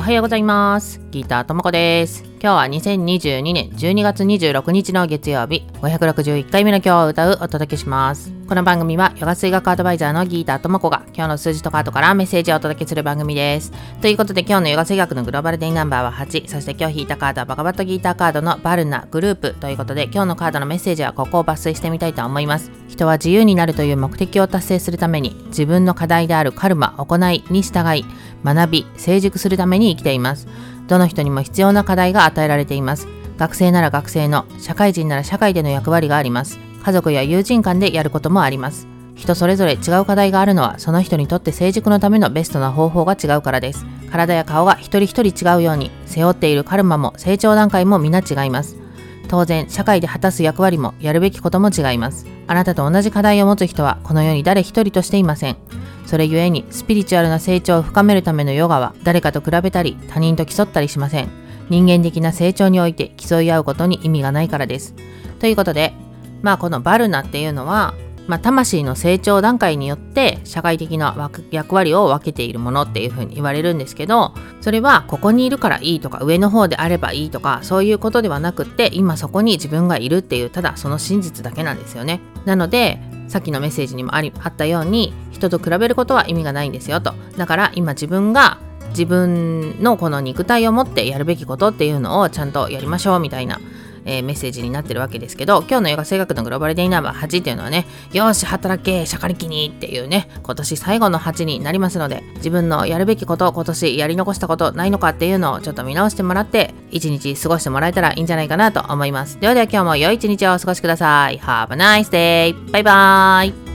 おはようございます。ギターともこです。今日は2022年12月26日の月曜日、561回目の今日を歌うお届けします。この番組はヨガ水学アドバイザーのギーターともこが今日の数字とカードからメッセージをお届けする番組です。ということで今日のヨガ水学のグローバルデイナンバーは8、そして今日引いたカードはバカバットギーターカードのバルナグループということで今日のカードのメッセージはここを抜粋してみたいと思います。人は自由になるという目的を達成するために自分の課題であるカルマ、行いに従い学び、成熟するために生きています。どの人にも必要な課題が与えられています。学生なら学生の、社会人なら社会での役割があります。家族や友人間でやることもあります。人それぞれ違う課題があるのはその人にとって成熟のためのベストな方法が違うからです。体や顔が一人一人違うように背負っているカルマも成長段階も皆違います。当然社会で果たす役割もやるべきことも違います。あなたと同じ課題を持つ人はこの世に誰一人としていません。それゆえにスピリチュアルな成長を深めるためのヨガは誰かと比べたり他人と競ったりしません。人間的な成長において競い合うことに意味がないからです。ということで、まあこのバルナっていうのは、まあ、魂の成長段階によって社会的な役割を分けているものっていうふうに言われるんですけどそれはここにいるからいいとか上の方であればいいとかそういうことではなくって今そこに自分がいるっていうただその真実だけなんですよね。なのでさっきのメッセージにもありあったように人と比べることは意味がないんですよと。だから今自分が自分のこの肉体を持ってやるべきことっていうのをちゃんとやりましょうみたいなえー、メッセージになってるわけですけど、今日のヨガ性学のグローバルデイナンバー8っていうのはね、よし、働け、しゃかりきにっていうね、今年最後の8になりますので、自分のやるべきこと、今年やり残したことないのかっていうのをちょっと見直してもらって、一日過ごしてもらえたらいいんじゃないかなと思います。ではでは今日も良い一日をお過ごしください。Have a nice day! バイバーイ